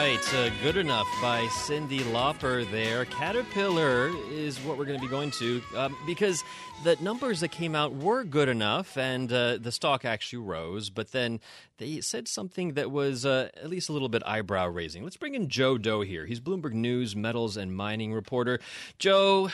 Right, uh, good enough by Cyndi Lauper there. Caterpillar is what we're going to be going to um, because the numbers that came out were good enough and uh, the stock actually rose, but then they said something that was uh, at least a little bit eyebrow raising. Let's bring in Joe Deaux here. He's Bloomberg News metals and mining reporter. Joe,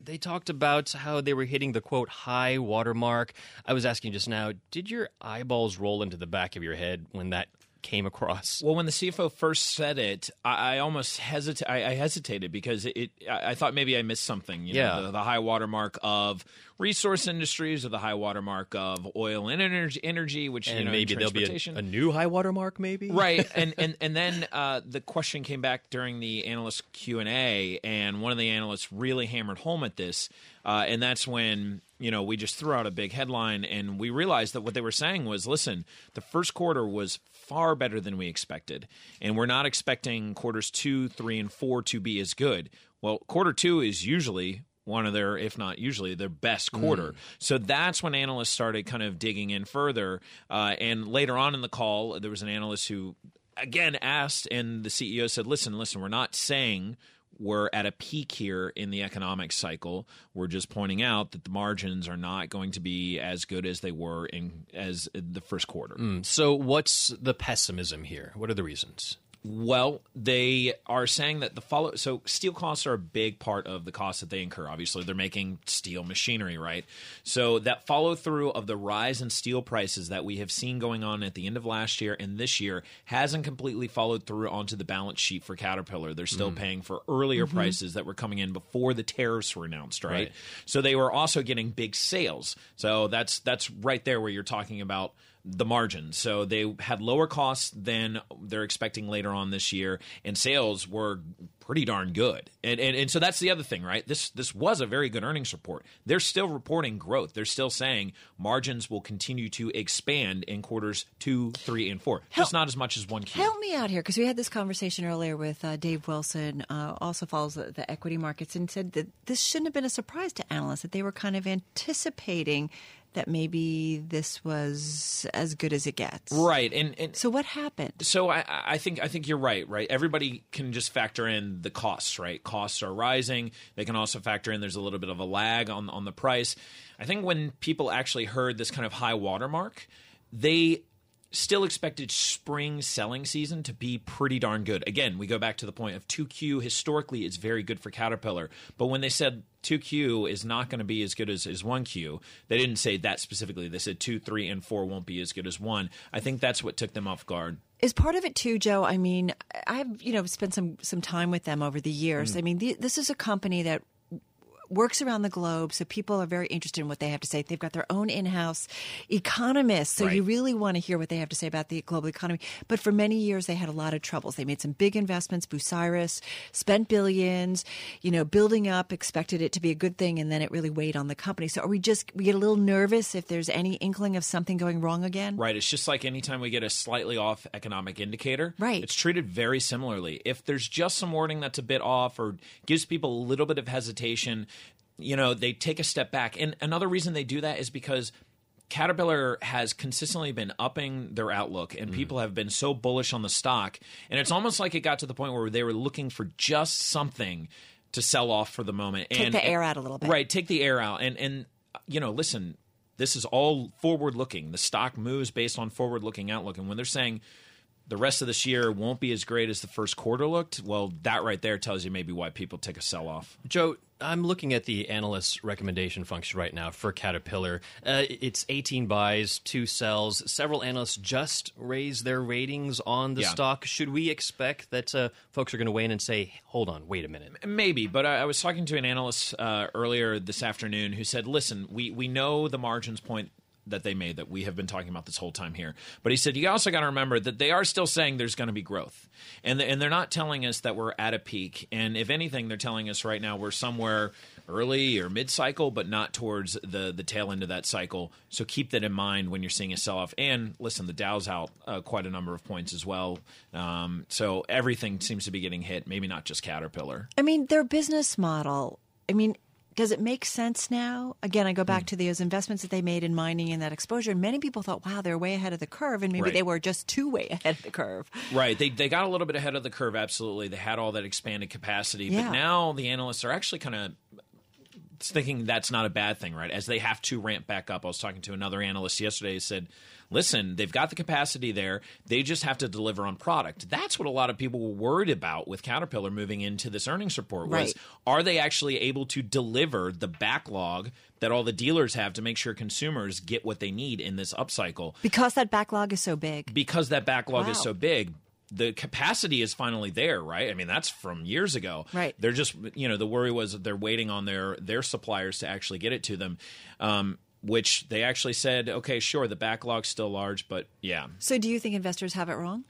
they talked about how they were hitting the quote high watermark. I was asking just now, did your eyeballs roll into the back of your head when that came across? Well, when the CFO first said it, I, I almost hesitated. I, I, hesitated because it. I, I, thought maybe I missed something. You know, yeah, the, the, high watermark of resource industries or the high watermark of oil and energy, energy which and you know, maybe there'll be a, a, new high watermark, maybe. Right, and and and then uh, the question came back during the analyst Q and A, and one of the analysts really hammered home at this, uh, and that's when you know, we just threw out a big headline and we realized that what they were saying was listen, the first quarter was far better than we expected. And we're not expecting quarters two, three, and four to be as good. Well, quarter two is usually one of their, if not usually, their best quarter. Mm. So that's when analysts started kind of digging in further. Uh, and later on in the call, there was an analyst who again asked, and the CEO said, "Listen, listen, we're not saying we're at a peak here in the economic cycle. We're just pointing out that the margins are not going to be as good as they were in as the first quarter. Mm, so, what's the pessimism here? What are the reasons? Well, they are saying that the follow so steel costs are a big part of the cost that they incur. Obviously, they're making steel machinery, right? So that follow through of the rise in steel prices that we have seen going on at the end of last year and this year hasn't completely followed through onto the balance sheet for Caterpillar. They're still mm. paying for earlier mm-hmm. prices that were coming in before the tariffs were announced, right? right? So they were also getting big sales. So that's that's right there where you're talking about the margins. So they had lower costs than they're expecting later on this year, and sales were pretty darn good. And, and and so that's the other thing, right? This this was a very good earnings report. They're still reporting growth. They're still saying margins will continue to expand in quarters two, three, and four. Help, just not as much as one Q. Help me out here because we had this conversation earlier with uh, Dave Wilson, uh, also follows the, the equity markets, and said that this shouldn't have been a surprise to analysts that they were kind of anticipating that maybe this was as good as it gets. Right. And, and so what happened? So I, I think I think you're right, right? Everybody can just factor in the costs, right? Costs are rising. They can also factor in there's a little bit of a lag on on the price. I think when people actually heard this kind of high watermark, they still expected spring selling season to be pretty darn good. Again, we go back to the point of 2Q historically is very good for Caterpillar, but when they said 2Q is not going to be as good as, as 1Q. They didn't say that specifically. They said 2, 3, and 4 won't be as good as 1. I think that's what took them off guard. Is part of it too, Joe? I mean, I've you know spent some some time with them over the years. Mm. I mean, the, this is a company that works around the globe, so people are very interested in what they have to say. They've got their own in-house economists, so right. you really want to hear what they have to say about the global economy. But for many years, they had a lot of troubles. They made some big investments, Bucyrus, spent billions, you know, building up, expected it to be a good thing, and then it really weighed on the company. So are we just we get a little nervous if there's any inkling of something going wrong again? Right. It's just like anytime we get a slightly off economic indicator, right? It's treated very similarly. If there's just some wording that's a bit off or gives people a little bit of hesitation, you know, they take a step back. And another reason they do that is because Caterpillar has consistently been upping their outlook, and mm. people have been so bullish on the stock. And it's almost like it got to the point where they were looking for just something to sell off for the moment. Take and, the air out a little bit. Right, take the air out. And, and you know, listen, this is all forward looking. The stock moves based on forward looking outlook. And when they're saying, the rest of this year won't be as great as the first quarter looked, well, that right there tells you maybe why people take a sell off. Joe, I'm looking at the analyst recommendation function right now for Caterpillar. Uh, it's 18 buys, two sells. Several analysts just raised their ratings on the yeah. stock. Should we expect that uh, folks are going to weigh in and say, hold on, wait a minute? Maybe, but I, I was talking to an analyst uh, earlier this afternoon who said, listen, we, we know the margins point that they made that we have been talking about this whole time here. But he said you also got to remember that they are still saying there's going to be growth, and and they're not telling us that we're at a peak. And if anything, they're telling us right now we're somewhere early or mid cycle, but not towards the the tail end of that cycle. So keep that in mind when you're seeing a sell off. And listen, the Dow's out uh, quite a number of points as well. Um, so everything seems to be getting hit. Maybe not just Caterpillar. I mean, their business model. I mean, does it make sense now? Again, I go back hmm. to those investments that they made in mining and that exposure. And many people thought, wow, they're way ahead of the curve. And maybe Right. they were just too way ahead of the curve. Right. They they got a little bit ahead of the curve. Absolutely. They had all that expanded capacity, Yeah. but now the analysts are actually kind of thinking that's not a bad thing, right? As they have to ramp back up. I was talking to another analyst yesterday who said, "Listen, they've got the capacity there. They just have to deliver on product." That's what a lot of people were worried about with Caterpillar moving into this earnings report was Right. are they actually able to deliver the backlog that all the dealers have to make sure consumers get what they need in this upcycle? Because that backlog is so big. because that backlog is so big the capacity is finally there right i mean that's from years ago Right. they're just you know the worry was that they're waiting on their their suppliers to actually get it to them um, which they actually said okay sure the backlog's still large but yeah So do you think investors have it wrong?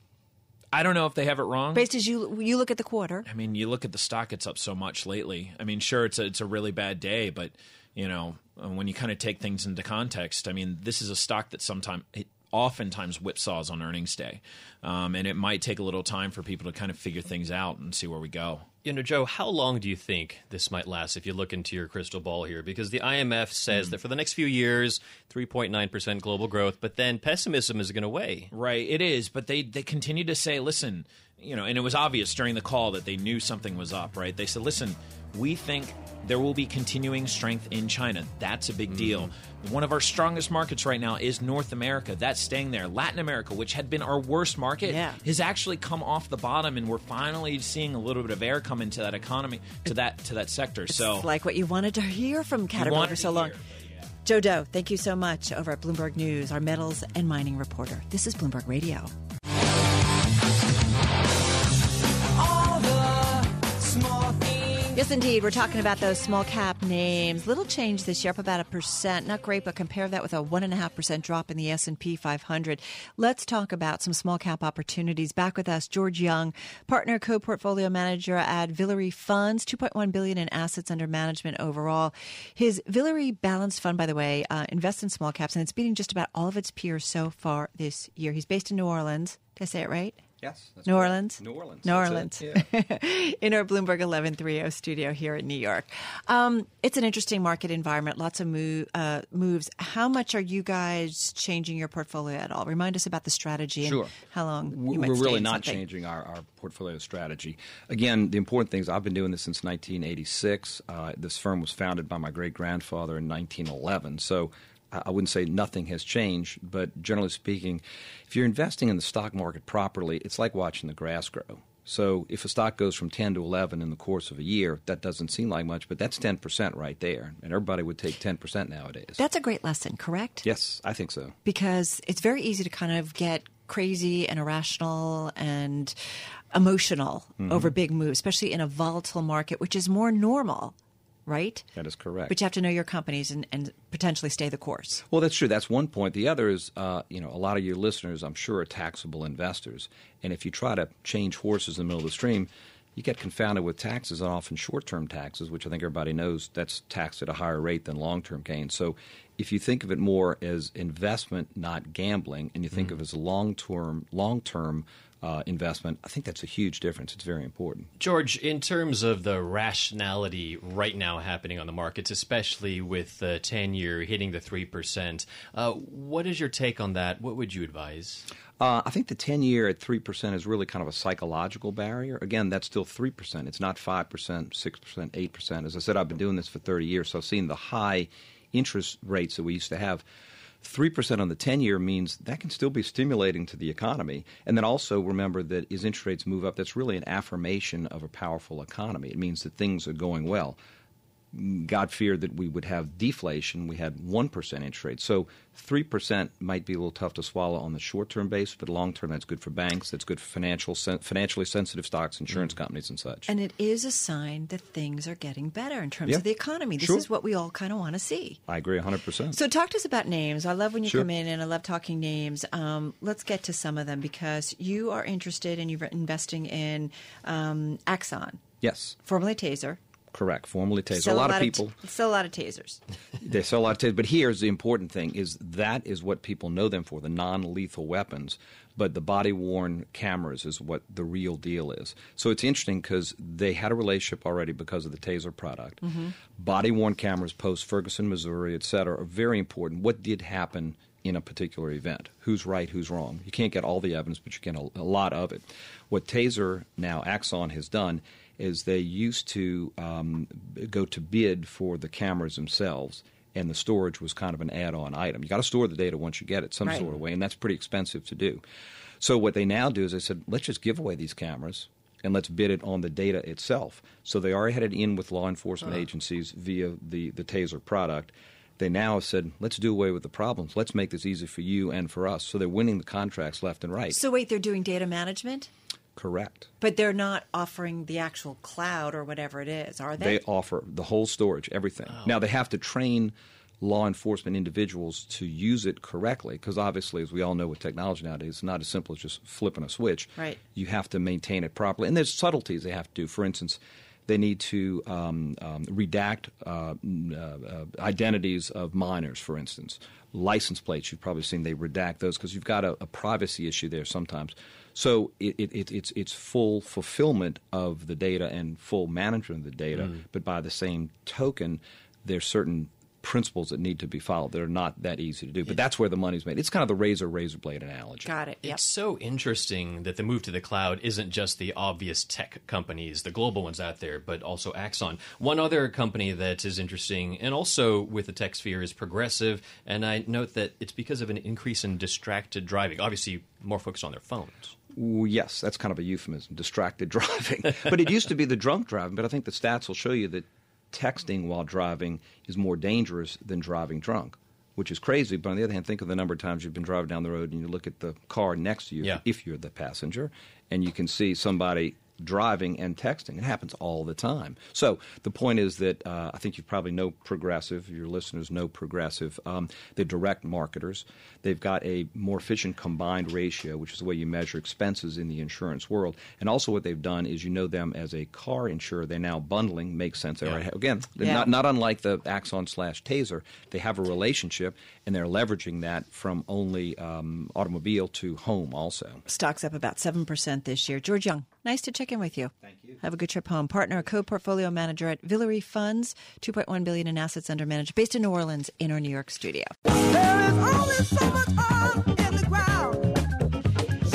i don't know if they have it wrong Based as you you look at the quarter. I mean, you look at the stock; it's up so much lately. I mean, sure, it's a, it's a really bad day, but you know, when you kind of take things into context, I mean, this is a stock that sometimes, it oftentimes whipsaws on earnings day, um, and it might take a little time for people to kind of figure things out and see where we go. You know, Joe, how long do you think this might last if you look into your crystal ball here? Because the IMF says that for the next few years, 3.9% global growth, but then pessimism is going to weigh. Right, it is, but they they continue to say, listen, you know, and it was obvious during the call that they knew something was up, right? They said, listen, we think there will be continuing strength in China. That's a big mm-hmm. deal. One of our strongest markets right now is North America. That's staying there. Latin America, which had been our worst market, Yeah. has actually come off the bottom, and we're finally seeing a little bit of air come into that economy, to that to that sector. So, like what you wanted to hear from Caterpillar for to so long. hear, Joe Deaux, thank you so much over at Bloomberg News, our metals and mining reporter. This is Bloomberg Radio. Yes, indeed. We're talking about those small cap names. Little change this year, up about a percent. Not great, but compare that with a one and a half percent drop in the S and P 500. Let's talk about some small cap opportunities. Back with us, George Young, partner co-portfolio manager at Villere Funds, 2.1 billion in assets under management overall. His Villere Balanced Fund, by the way, uh, invests in small caps, and it's beating just about all of its peers so far this year. He's based in New Orleans. Did I say it right? Yes. That's New correct. Orleans? New Orleans. New Orleans. yeah. in our Bloomberg 1130 studio here in New York. Um, it's an interesting market environment, lots of move, uh, moves. How much are you guys changing your portfolio at all? Remind us about the strategy and Sure. how long We're might we're stay really in not something. changing our, our portfolio strategy. Again, the important thing is I've been doing this since 1986. Uh, this firm was founded by my great grandfather in 1911. So I wouldn't say nothing has changed, but generally speaking, if you're investing in the stock market properly, it's like watching the grass grow. So if a stock goes from 10 to 11 in the course of a year, that doesn't seem like much, but that's 10% right there. And everybody would take 10% nowadays. That's a great lesson, correct? yes, I think so. Because it's very easy to kind of get crazy and irrational and emotional Mm-hmm. over big moves, especially in a volatile market, which is more normal, right? That is correct. But you have to know your companies and, and potentially stay the course. Well, that's true. That's one point. The other is, uh, you know, a lot of your listeners, I'm sure, are taxable investors, and if you try to change horses in the middle of the stream, you get confounded with taxes, and often short-term taxes, which I think everybody knows that's taxed at a higher rate than long-term gains. So, if you think of it more as investment, not gambling, and you think of it as long-term, long-term uh, investment, I think that's a huge difference. It's very important. George, in terms of the rationality right now happening on the markets, especially with the 10 year hitting the 3%, uh, what is your take on that? What would you advise? Uh, I think the 10 year at 3% is really kind of a psychological barrier. Again, that's still 3%. It's not 5%, 6%, 8%. As I said, I've been doing this for 30 years, so I've seen the high interest rates that we used to have. 3% on the 10 year means that can still be stimulating to the economy. And then also remember that as interest rates move up, that's really an affirmation of a powerful economy. It means that things are going well God feared that we would have deflation. We had 1% interest rate. So 3% might be a little tough to swallow on the short term basis, but long term, that's good for banks. That's good for financial, financially sensitive stocks, insurance mm. companies, and such. And it is a sign that things are getting better in terms yeah. of the economy. This sure. is what we all kind of want to see. I agree 100%. So, talk to us about names. I love when you sure. come in, and I love talking names. Um, let's get to some of them because you are interested and you're investing in um, Axon. Yes. Formerly Taser. Correct. Formerly tasers. Still a lot, a lot of people. T- still a lot of tasers. they sell a lot of tasers. But here's the important thing: is that is what people know them for—the non-lethal weapons. But the body-worn cameras is what the real deal is. So it's interesting because they had a relationship already because of the taser product. Mm-hmm. Body-worn cameras, post Ferguson, Missouri, et cetera, are very important. What did happen? in a particular event. Who's right, who's wrong. You can't get all the evidence, but you get a, a lot of it. What Taser, now Axon, has done is they used to um, go to bid for the cameras themselves and the storage was kind of an add-on item. You got to store the data once you get it some right. sort of way, and that's pretty expensive to do. So what they now do is they said, let's just give away these cameras and let's bid it on the data itself. So they already had it in with law enforcement uh-huh. agencies via the, the Taser product. They now have said, let's do away with the problems. Let's make this easy for you and for us. So they're winning the contracts left and right. So wait, they're doing data management? Correct. But they're not offering the actual cloud or whatever it is, are they? They offer the whole storage, everything. Oh. Now they have to train law enforcement individuals to use it correctly because obviously as we all know with technology nowadays it's not as simple as just flipping a switch right you have to maintain it properly and there's subtleties they have to do for instance they need to um, um, redact uh, uh, uh, identities of minors, for instance. License plates, you've probably seen they redact those because you've got a, a, privacy issue there sometimes. So it, it, it's it's full fulfillment of the data and full management of the data, mm. but by the same token, there's certain principles that need to be followed that are not that easy to do. But that's where the money's made. It's kind of the razor razor blade analogy. Got it. Yep. It's so interesting that the move to the cloud isn't just the obvious tech companies, the global ones out there, but also Axon. One other company that is interesting, and also with the tech sphere, is Progressive. And I note that it's because of an increase in distracted driving. Obviously, more focused on their phones. Yes, that's kind of a euphemism, distracted driving. but it used to be the drunk driving, but I think the stats will show you that texting while driving is more dangerous than driving drunk, which is crazy. But on the other hand, think of the number of times you've been driving down the road and you look at the car next to you, yeah. if you're the passenger, and you can see somebody driving and texting. It happens all the time. So the point is that uh, I think you probably know Progressive. Your listeners know Progressive. Um, they're direct marketers. They've got a more efficient combined ratio, which is the way you measure expenses in the insurance world. And also, what they've done is you know them as a car insurer. They're now bundling. Makes sense. Yeah. Again, yeah. not not unlike the Axon slash Taser. They have a relationship, and they're leveraging that from only um, automobile to home. Also, stocks up about seven percent this year. George Young, nice to check in with you. Thank you. Have a good trip home. Partner, a co-portfolio manager at Villere Funds, 2.1 billion in assets under management, based in New Orleans, in our New York studio.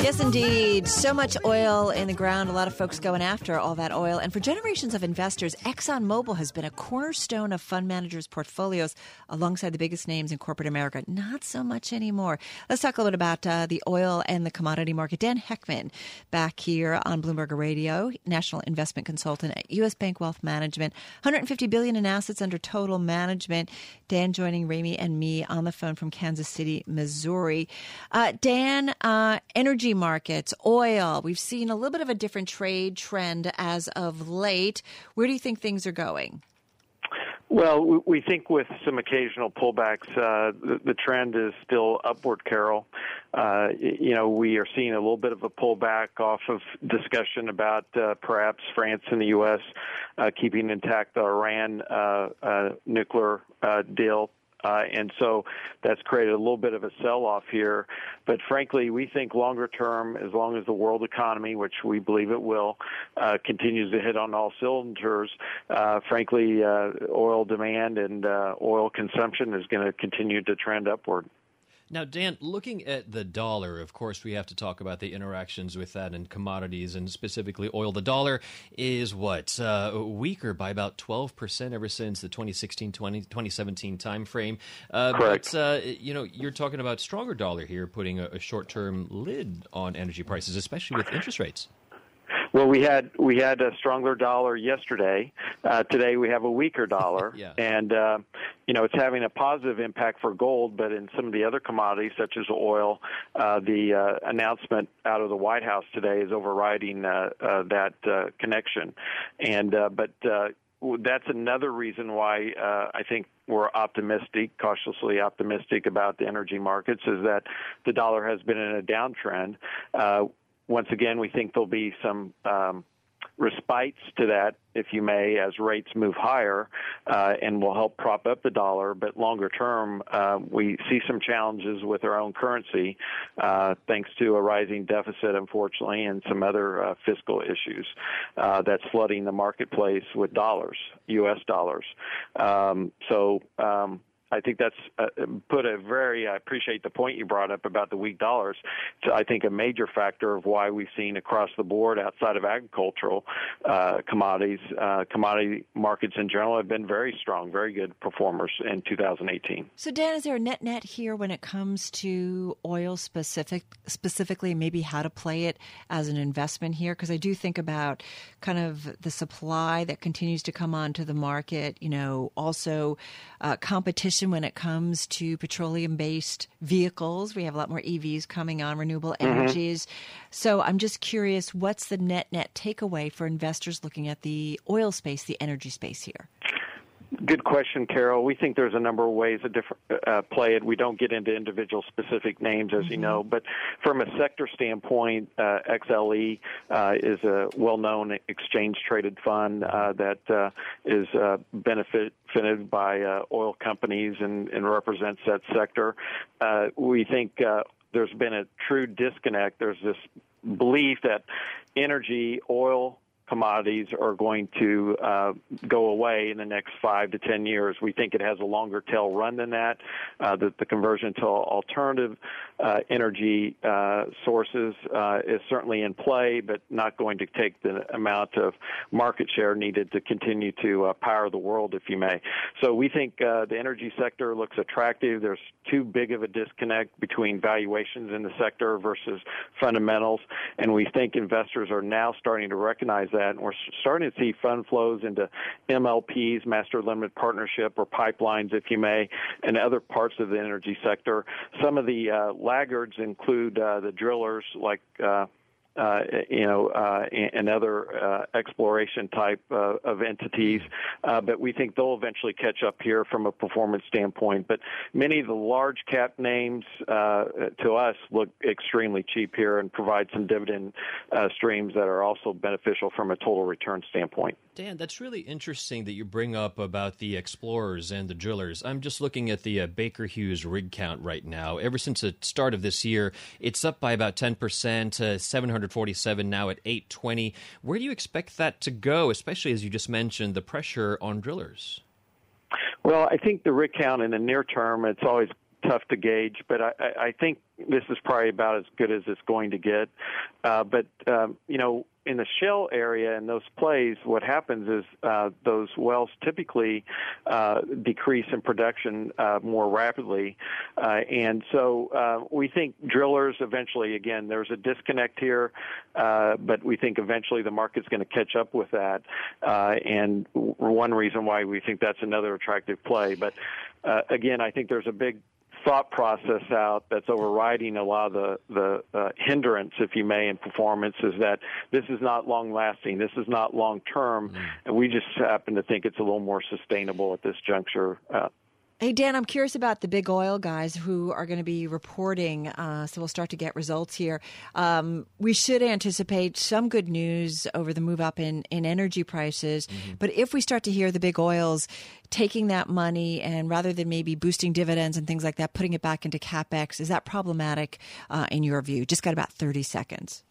Yes, indeed. So much oil in the ground. A lot of folks going after all that oil. And for generations of investors, ExxonMobil has been a cornerstone of fund managers' portfolios alongside the biggest names in corporate America. Not so much anymore. Let's talk a little bit about uh, the oil and the commodity market. Dan Heckman back here on Bloomberg Radio, national investment consultant at U.S. Bank Wealth Management. 150 billion in assets under total management. Dan joining Ramy and me on the phone from Kansas City, Missouri. Uh, Dan, uh, energy markets, oil. We've seen a little bit of a different trade trend as of late. Where do you think things are going? Well, we think with some occasional pullbacks, uh, the, trend is still upward, Carol. Uh, you know, we are seeing a little bit of a pullback off of discussion about uh, perhaps France and the U.S. Uh, keeping intact the Iran uh, uh, nuclear deal uh, and so that's created a little bit of a sell off here. But frankly, we think longer term, as long as the world economy, which we believe it will, uh, continues to hit on all cylinders, uh, frankly, uh, oil demand and uh, oil consumption is going to continue to trend upward. Now, Dan, looking at the dollar, of course, we have to talk about the interactions with that and commodities and specifically oil. The dollar is what? Uh, weaker by about 12% ever since the 2016 2017 timeframe. Uh, Correct. But, uh, you know, you're talking about stronger dollar here, putting a, a short term lid on energy prices, especially with interest rates. Well, we had we had a stronger dollar yesterday. Uh, today we have a weaker dollar, yeah. and uh, you know it's having a positive impact for gold. But in some of the other commodities, such as oil, uh, the uh, announcement out of the White House today is overriding uh, uh, that uh, connection. And uh, but uh, that's another reason why uh, I think we're optimistic, cautiously optimistic about the energy markets, is that the dollar has been in a downtrend. Uh, once again, we think there'll be some um, respites to that, if you may, as rates move higher, uh, and will help prop up the dollar. But longer term, uh, we see some challenges with our own currency, uh, thanks to a rising deficit, unfortunately, and some other uh, fiscal issues uh, that's flooding the marketplace with dollars, U.S. dollars. Um, so. Um, I think that's uh, put a very. I appreciate the point you brought up about the weak dollars. It's, I think a major factor of why we've seen across the board, outside of agricultural uh, commodities, uh, commodity markets in general have been very strong, very good performers in 2018. So, Dan, is there a net net here when it comes to oil specific, specifically, maybe how to play it as an investment here? Because I do think about kind of the supply that continues to come onto the market. You know, also uh, when it comes to petroleum based vehicles. We have a lot more EVs coming on, renewable Mm-hmm. energies. So I'm just curious what's the net net takeaway for investors looking at the oil space, the energy space here? Good question, Carol. We think there's a number of ways to uh, play it. We don't get into individual specific names, as you know, but from a sector standpoint, uh, XLE uh, is a well-known exchange-traded fund uh, that uh, is uh, benefited by uh, oil companies and, and represents that sector. Uh, we think uh, there's been a true disconnect. There's this belief that energy, oil, commodities are going to uh, go away in the next five to ten years. We think it has a longer tail run than that. Uh, that the conversion to alternative uh, energy uh, sources uh, is certainly in play, but not going to take the amount of market share needed to continue to uh, power the world, if you may. So we think the energy sector looks attractive. There's too big of a disconnect between valuations in the sector versus fundamentals, and we think investors are now starting to recognize that, and we're starting to see fund flows into MLPs, master limited partnership, or pipelines, if you may, and other parts of the energy sector. Some of the uh, laggards include uh, the drillers like uh, uh, you know, uh, and other uh, exploration type uh, of entities. Uh, but we think they'll eventually catch up here from a performance standpoint. But many of the large cap names uh, to us look extremely cheap here and provide some dividend streams that are also beneficial from a total return standpoint. Dan, that's really interesting that you bring up about the explorers and the drillers. I'm just looking at the uh, Baker Hughes rig count right now. Ever since the start of this year, it's up by about 10% to uh, 700 147 now at 820. Where do you expect that to go, especially as you just mentioned the pressure on drillers? Well, I think the rig count in the near term, it's always tough to gauge, but I, I think this is probably about as good as it's going to get. Uh, but um, you know, in the shale area and those plays, what happens is uh, those wells typically uh, decrease in production uh, more rapidly, uh, and so uh, we think drillers eventually. Again, there's a disconnect here, uh, but we think eventually the market's going to catch up with that, and one reason why we think that's another attractive play. But again, I think there's a big thought process out that's overriding a lot of the the uh, hindrance, if you may, in performance is that this is not long lasting. This is not long term, mm-hmm. and we just happen to think it's a little more sustainable at this juncture. Uh, Hey, Dan, I'm curious about the big oil guys who are going to be reporting. Uh, so we'll start to get results here. Um, we should anticipate some good news over the move up in, in energy prices. Mm-hmm. But if we start to hear the big oils taking that money and rather than maybe boosting dividends and things like that, putting it back into capex, is that problematic uh, in your view? Just got about 30 seconds.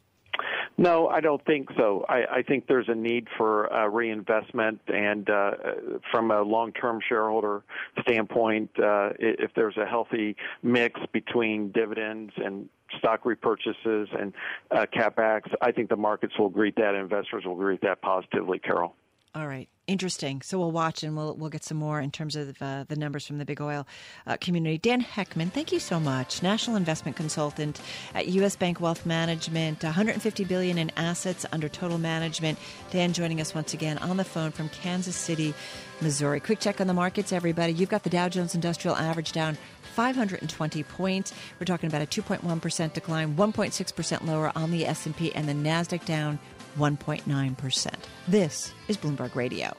No, I don't think so. I, I think there's a need for uh, reinvestment, and uh, from a long-term shareholder standpoint, uh, if there's a healthy mix between dividends and stock repurchases and uh, capex, I think the markets will greet that. Investors will greet that positively. Carol. All right. interesting. So we'll watch and we'll we'll get some more in terms of uh, the numbers from the big oil uh, community. Dan Heckman, thank you so much. National investment consultant at U.S. Bank Wealth Management, 150 billion in assets under total management. Dan joining us once again on the phone from Kansas City, Missouri. Quick check on the markets, everybody. You've got the Dow Jones Industrial Average down 520 points. We're talking about a 2.1% decline, 1.6% lower on the S&P and the Nasdaq down 1.9%. This is Bloomberg Radio.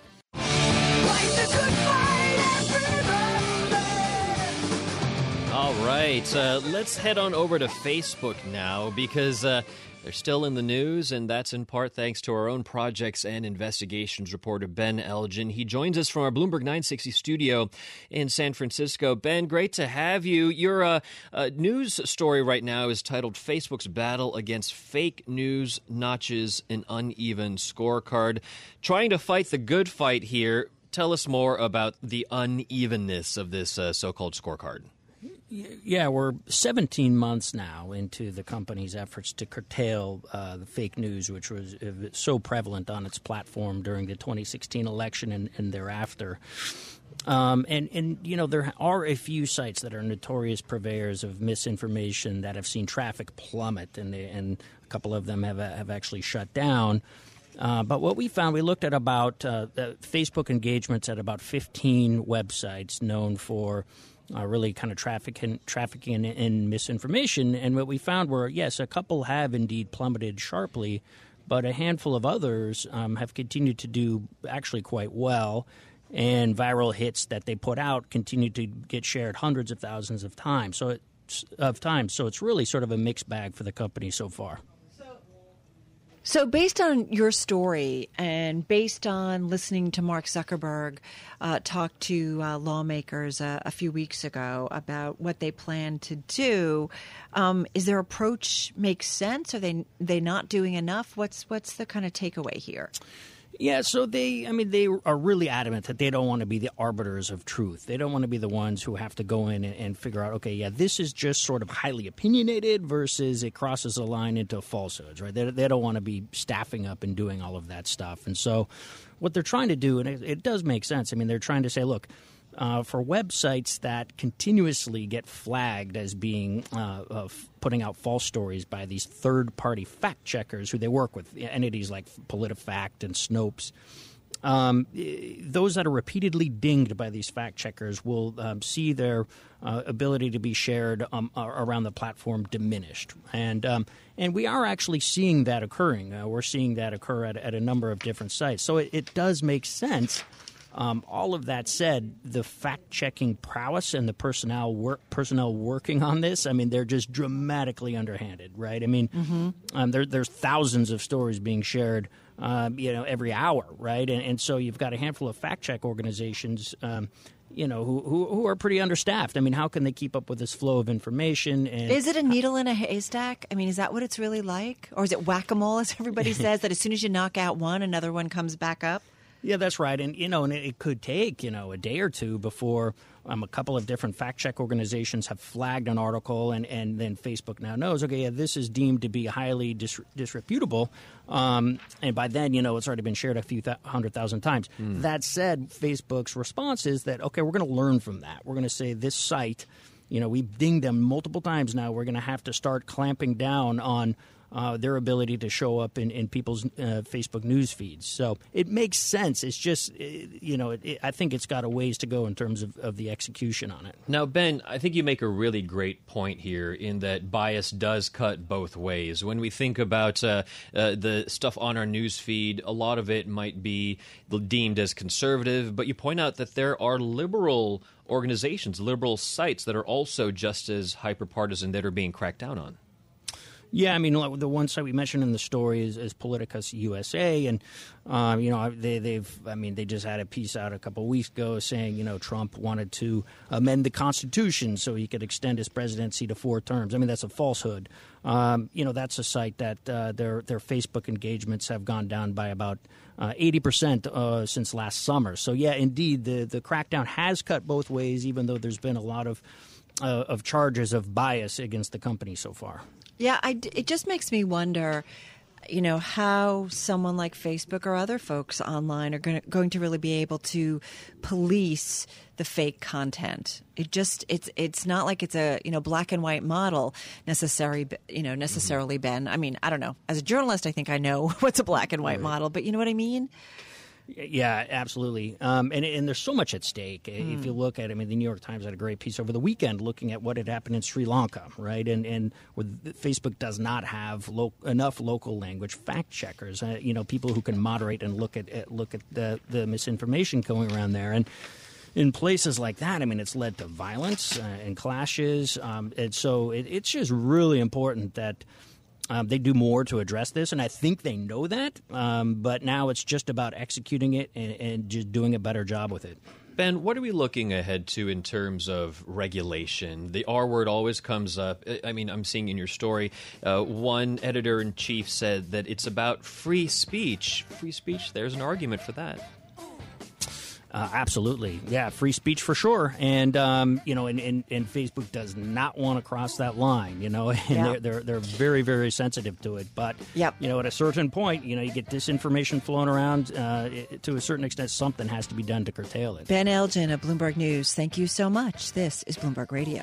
All right, uh, let's head on over to Facebook now because uh, they're still in the news, and that's in part thanks to our own projects and investigations reporter, Ben Elgin. He joins us from our Bloomberg 960 studio in San Francisco. Ben, great to have you. Your uh, uh, news story right now is titled Facebook's Battle Against Fake News Notches an Uneven Scorecard. Trying to fight the good fight here. Tell us more about the unevenness of this uh, so called scorecard. Yeah, we're 17 months now into the company's efforts to curtail uh, the fake news, which was uh, so prevalent on its platform during the 2016 election and, and thereafter. Um, and, and, you know, there are a few sites that are notorious purveyors of misinformation that have seen traffic plummet, and, they, and a couple of them have, have actually shut down. Uh, but what we found, we looked at about uh, Facebook engagements at about 15 websites known for uh, really kind of trafficking, trafficking in, in, misinformation. And what we found were, yes, a couple have indeed plummeted sharply, but a handful of others um, have continued to do actually quite well. And viral hits that they put out continue to get shared hundreds of thousands of times. So of times. So it's really sort of a mixed bag for the company so far. So, based on your story and based on listening to Mark Zuckerberg uh, talk to uh, lawmakers uh, a few weeks ago about what they plan to do, um, is their approach make sense? Are they they not doing enough? What's what's the kind of takeaway here? Yeah, so they, I mean, they are really adamant that they don't want to be the arbiters of truth. They don't want to be the ones who have to go in and, and, figure out, okay, yeah, this is just sort of highly opinionated versus it crosses a line into falsehoods, right? They, they don't want to be staffing up and doing all of that stuff. And so what they're trying to do, and it, it does make sense, I mean, they're trying to say, look, uh, for websites that continuously get flagged as being uh, uh, putting out false stories by these third party fact checkers who they work with, entities like PolitiFact and Snopes. Um, those that are repeatedly dinged by these fact checkers will um, see their uh, ability to be shared um, around the platform diminished, and um, and we are actually seeing that occurring. Uh, we're seeing that occur at, at a number of different sites, so it, it does make sense um, all of that said, the fact checking prowess and the personnel work personnel working on this, I mean, they're just dramatically underhanded, right? I mean, mm-hmm. um, there, there's thousands of stories being shared, um, you know, every hour, right? And, and, so you've got a handful of fact check organizations. Um, you know, who, who, who are pretty understaffed. I mean, how can they keep up with this flow of information? And is it a needle in a haystack? I mean, is that what it's really like, or is it whack a mole, as everybody says, that as soon as you knock out one, another one comes back up? Yeah, that's right. And, you know, and it could take, you know, a day or two before um, a couple of different fact check organizations have flagged an article, and, and then Facebook now knows, okay, yeah, this is deemed to be highly dis- disreputable. Um, and by then, you know, it's already been shared a few th- hundred thousand times. Mm. That said, Facebook's response is that, okay, we're going to learn from that. We're going to say this site, you know, we've dinged them multiple times now. We're going to have to start clamping down on uh, their ability to show up in, in people's uh, Facebook news feeds. So it makes sense. It's just, uh, you know, it, it, I think it's got a ways to go in terms of, of the execution on it. Now, Ben, I think you make a really great point here in that bias does cut both ways. When we think about uh, uh, the stuff on our news feed, a lot of it might be deemed as conservative, but you point out that there are liberal organizations, liberal sites that are also just as hyper partisan that are being cracked down on. Yeah, I mean, the one site we mentioned in the story is, is Politicus USA, and um, you know they, they've, I mean, they just had a piece out a couple of weeks ago saying you know Trump wanted to amend the Constitution so he could extend his presidency to four terms. I mean, that's a falsehood. Um, you know, that's a site that uh, their their Facebook engagements have gone down by about uh, eighty uh, percent uh, since last summer. So yeah, indeed, the the crackdown has cut both ways, even though there's been a lot of uh, of charges of bias against the company so far. Yeah, I, it just makes me wonder you know how someone like Facebook or other folks online are going to, going to really be able to police the fake content. It just it's it's not like it's a you know black and white model necessary you know necessarily mm-hmm. Ben. I mean I don't know. As a journalist, I think I know what's a black and white model, but you know what I mean. Yeah, absolutely. Um, and and there's so much at stake. Hmm. If you look at, I mean, the New York Times had a great piece over the weekend looking at what had happened in Sri Lanka, right? And and where Facebook does not have lo- enough local language fact checkers, uh, you know, people who can moderate and look at, at look at the the misinformation going around there and. In places like that, I mean, it's led to violence uh, and clashes, um, and so it, it's just really important that um, they do more to address this, and I think they know that. Um, but now it's just about executing it and, and just doing a better job with it. Ben, what are we looking ahead to in terms of regulation? The R word always comes up. I- mean, I'm seeing in your story, uh, one editor in chief said that it's about free speech. Free speech, there's an argument for that. Uh, absolutely, yeah, free speech for sure, and um, you know, and, and, and Facebook does not want to cross that line, you know, and Yeah. they're, they're they're very very sensitive to it. But Yep. you know, at a certain point, you know, you get disinformation flowing around. Uh, it, to a certain extent, something has to be done to curtail it. Ben Elgin of Bloomberg News. Thank you so much. This is Bloomberg Radio.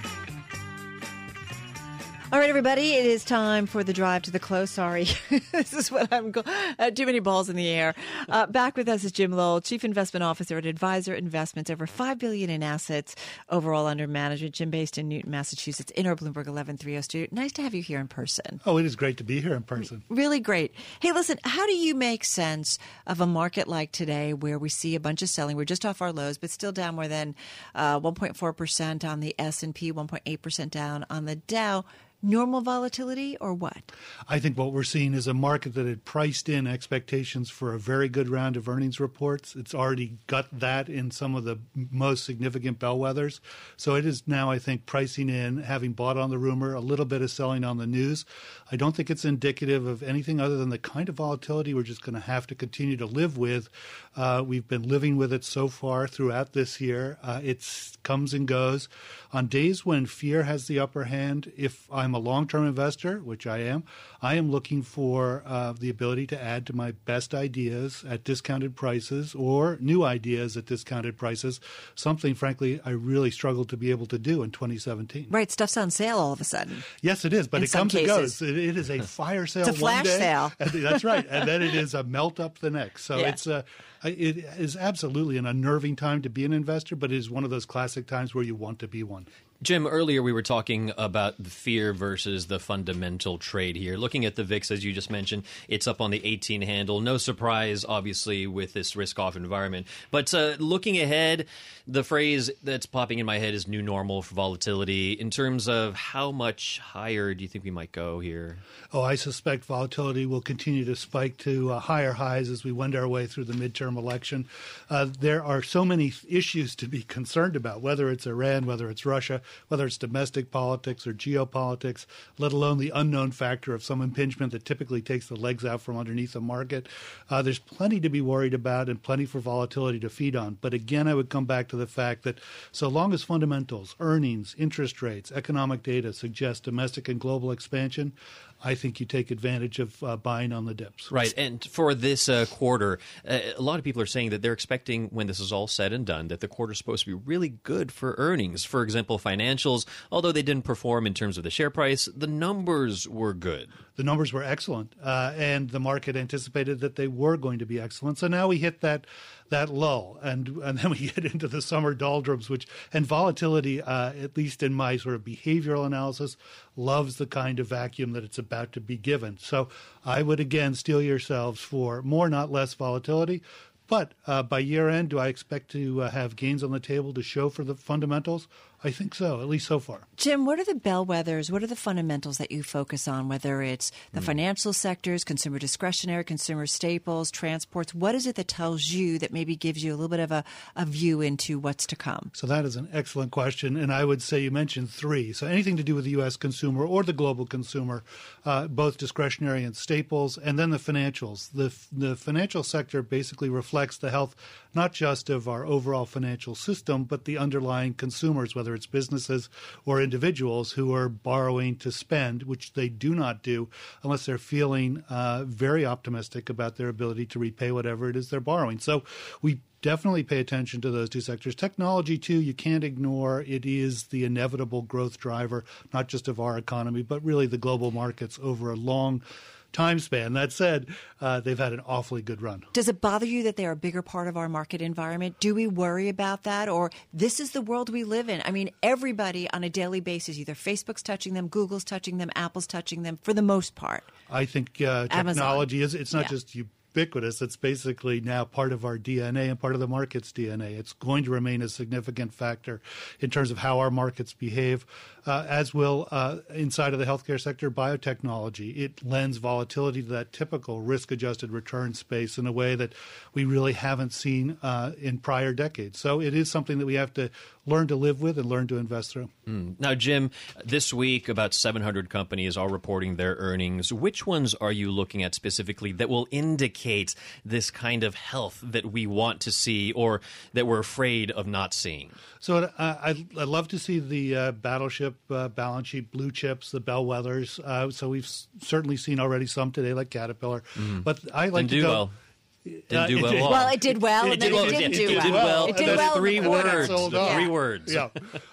All right, everybody, it is time for the drive to the close. Sorry, this is what I'm going. Uh, too many balls in the air. Uh, back with us is Jim Lowell, Chief Investment Officer at Adviser Investments, over five billion in assets overall under management. Jim, based in Newton, Massachusetts, in our Bloomberg 1130 studio. Nice to have you here in person. Oh, it is great to be here in person. Really great. Hey, listen, how do you make sense of a market like today where we see a bunch of selling? We're just off our lows, but still down more than uh, 1.4% on the S&P, 1.8% down on the Dow. Normal volatility or what? I think what we're seeing is a market that had priced in expectations for a very good round of earnings reports. It's already got that in some of the most significant bellwethers. So it is now, I think, pricing in, having bought on the rumor, a little bit of selling on the news. I don't think it's indicative of anything other than the kind of volatility we're just going to have to continue to live with. Uh, we've been living with it so far throughout this year. Uh, it comes and goes. On days when fear has the upper hand, if I'm a long term investor, which I am, I am looking for uh, the ability to add to my best ideas at discounted prices or new ideas at discounted prices, something, frankly, I really struggled to be able to do in 2017. Right, stuff's on sale all of a sudden. Yes, it is, but In it comes and goes. It, it is a fire sale. It's a one flash day, sale. that's right, and then it is a melt up the next. So Yeah. it's uh, it is absolutely an unnerving time to be an investor, but it is one of those classic times where you want to be one. Jim, earlier we were talking about the fear versus the fundamental trade here. Looking at the VIX, as you just mentioned, it's up on the 18 handle. No surprise, obviously, with this risk off environment. But uh, looking ahead, the phrase that's popping in my head is new normal for volatility. In terms of how much higher do you think we might go here? Oh, I suspect volatility will continue to spike to uh, higher highs as we wend our way through the midterm election. Uh, there are so many issues to be concerned about, whether it's Iran, whether it's Russia, whether it's domestic politics or geopolitics, let alone the unknown factor of some impingement that typically takes the legs out from underneath the market. Uh, there's plenty to be worried about and plenty for volatility to feed on. But again, I would come back to the fact that so long as fundamentals, earnings, interest rates, economic data suggest domestic and global expansion, I think you take advantage of uh, buying on the dips. Right. And for this uh, quarter, uh, a lot of people are saying that they're expecting, when this is all said and done, that the quarter is supposed to be really good for earnings. For example, financials, although they didn't perform in terms of the share price, the numbers were good. The numbers were excellent, uh, and the market anticipated that they were going to be excellent. So now we hit that that lull, and and then we get into the summer doldrums, which and volatility, uh, at least in my sort of behavioral analysis, loves the kind of vacuum that it's about to be given. So I would again steel yourselves for more, not less volatility. But uh, by year end, do I expect to uh, have gains on the table to show for the fundamentals? I think so, at least so far. Jim, what are the bellwethers? What are the fundamentals that you focus on, whether it's the financial sectors, consumer discretionary, consumer staples, transports? What is it that tells you that maybe gives you a little bit of a, a view into what's to come? So that is an excellent question, and I would say you mentioned three. So anything to do with the U.S. consumer or the global consumer, uh, both discretionary and staples, and then the financials. The the financial sector basically reflects the health not just of our overall financial system, but the underlying consumers, whether it's businesses or individuals who are borrowing to spend, which they do not do unless they're feeling uh, very optimistic about their ability to repay whatever it is they're borrowing. So we definitely pay attention to those two sectors. Technology, too, you can't ignore. It is the inevitable growth driver, not just of our economy, but really the global markets over a long time span. That said, uh, they've had an awfully good run. Does it bother you that they're a bigger part of our market environment? Do we worry about that? Or this is the world we live in? I mean, everybody on a daily basis, either Facebook's touching them, Google's touching them, Apple's touching them for the most part. I think uh, Amazon. technology is, it's not Yeah. just ubiquitous, it's basically now part of our DNA and part of the market's DNA. It's going to remain a significant factor in terms of how our markets behave, uh, as will uh, inside of the healthcare sector, biotechnology. It lends volatility to that typical risk adjusted return space in a way that we really haven't seen uh, in prior decades. So it is something that we have to learn to live with and learn to invest through. Now, Jim, this week about 700 companies are reporting their earnings. Which ones are you looking at specifically that will indicate this kind of health that we want to see or that we're afraid of not seeing? So uh, I I love to see the uh, battleship uh, balance sheet blue chips, the bellwethers. Uh, so we've s- certainly seen already some today, like Caterpillar. But I like Didn't to do go. well. Didn't Uh, do it well. did- Well, it did well, and then it didn't do it did well. well. It did well, three and then it words. sold The off. three words. Yeah,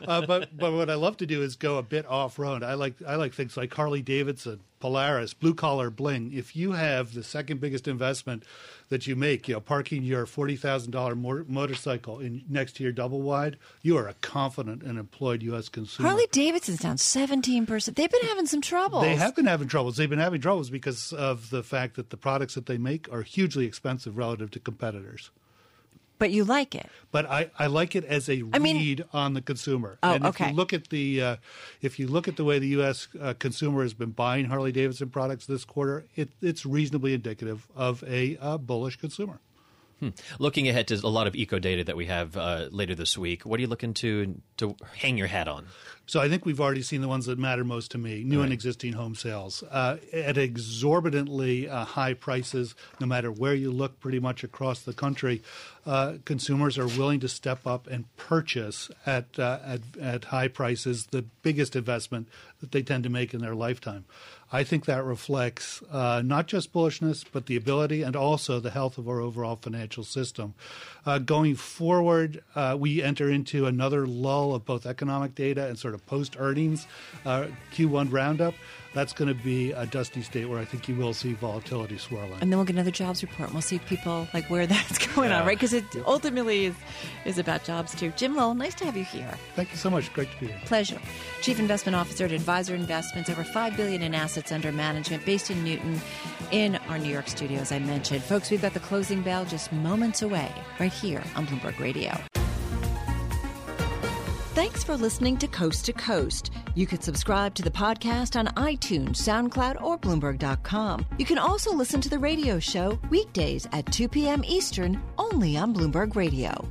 uh, but but what I love to do is go a bit off road. I like I like things like Harley Davidson, Polaris, blue collar bling. If you have the second biggest investment that you make, you know, parking your forty thousand dollar motorcycle in next to your double wide, you are a confident and employed U.S. consumer. Harley Davidson's down 17%. They've been having some troubles. They have been having troubles. They've been having troubles because of the fact that the products that they make are hugely expensive relative to competitors. But you like it. But I, I like it as a I mean- read on the consumer. Oh, and if okay. you look at the uh, if you look at the way the U.S. Uh, consumer has been buying Harley Davidson products this quarter, it, it's reasonably indicative of a uh, bullish consumer. Looking ahead to a lot of eco data that we have uh, later this week, what are you looking to to hang your hat on? So I think we've already seen the ones that matter most to me: new and existing home sales uh, at exorbitantly uh, high prices. No matter where you look, pretty much across the country, uh, consumers are willing to step up and purchase at, uh, at at high prices. The biggest investment that they tend to make in their lifetime. I think that reflects uh, not just bullishness, but the ability and also the health of our overall financial system. Uh, going forward, uh, we enter into another lull of both economic data and sort of post earnings uh, Q1 roundup. That's going to be a dusty state where I think you will see volatility swirling. And then we'll get another jobs report. and We'll see people like where that's going on, right? Because it ultimately is is about jobs too. Jim Lowell, nice to have you here. Thank you so much. Great to be here. Pleasure. Chief Investment Officer at Adviser Investments, over five billion in assets under management, based in Newton, in our New York studio, as I mentioned. Folks, we've got the closing bell just moments away, right here on Bloomberg Radio. Thanks for listening to Coast to Coast. You can subscribe to the podcast on iTunes, SoundCloud, or Bloomberg.com. You can also listen to the radio show weekdays at 2 p.m. Eastern only on Bloomberg Radio.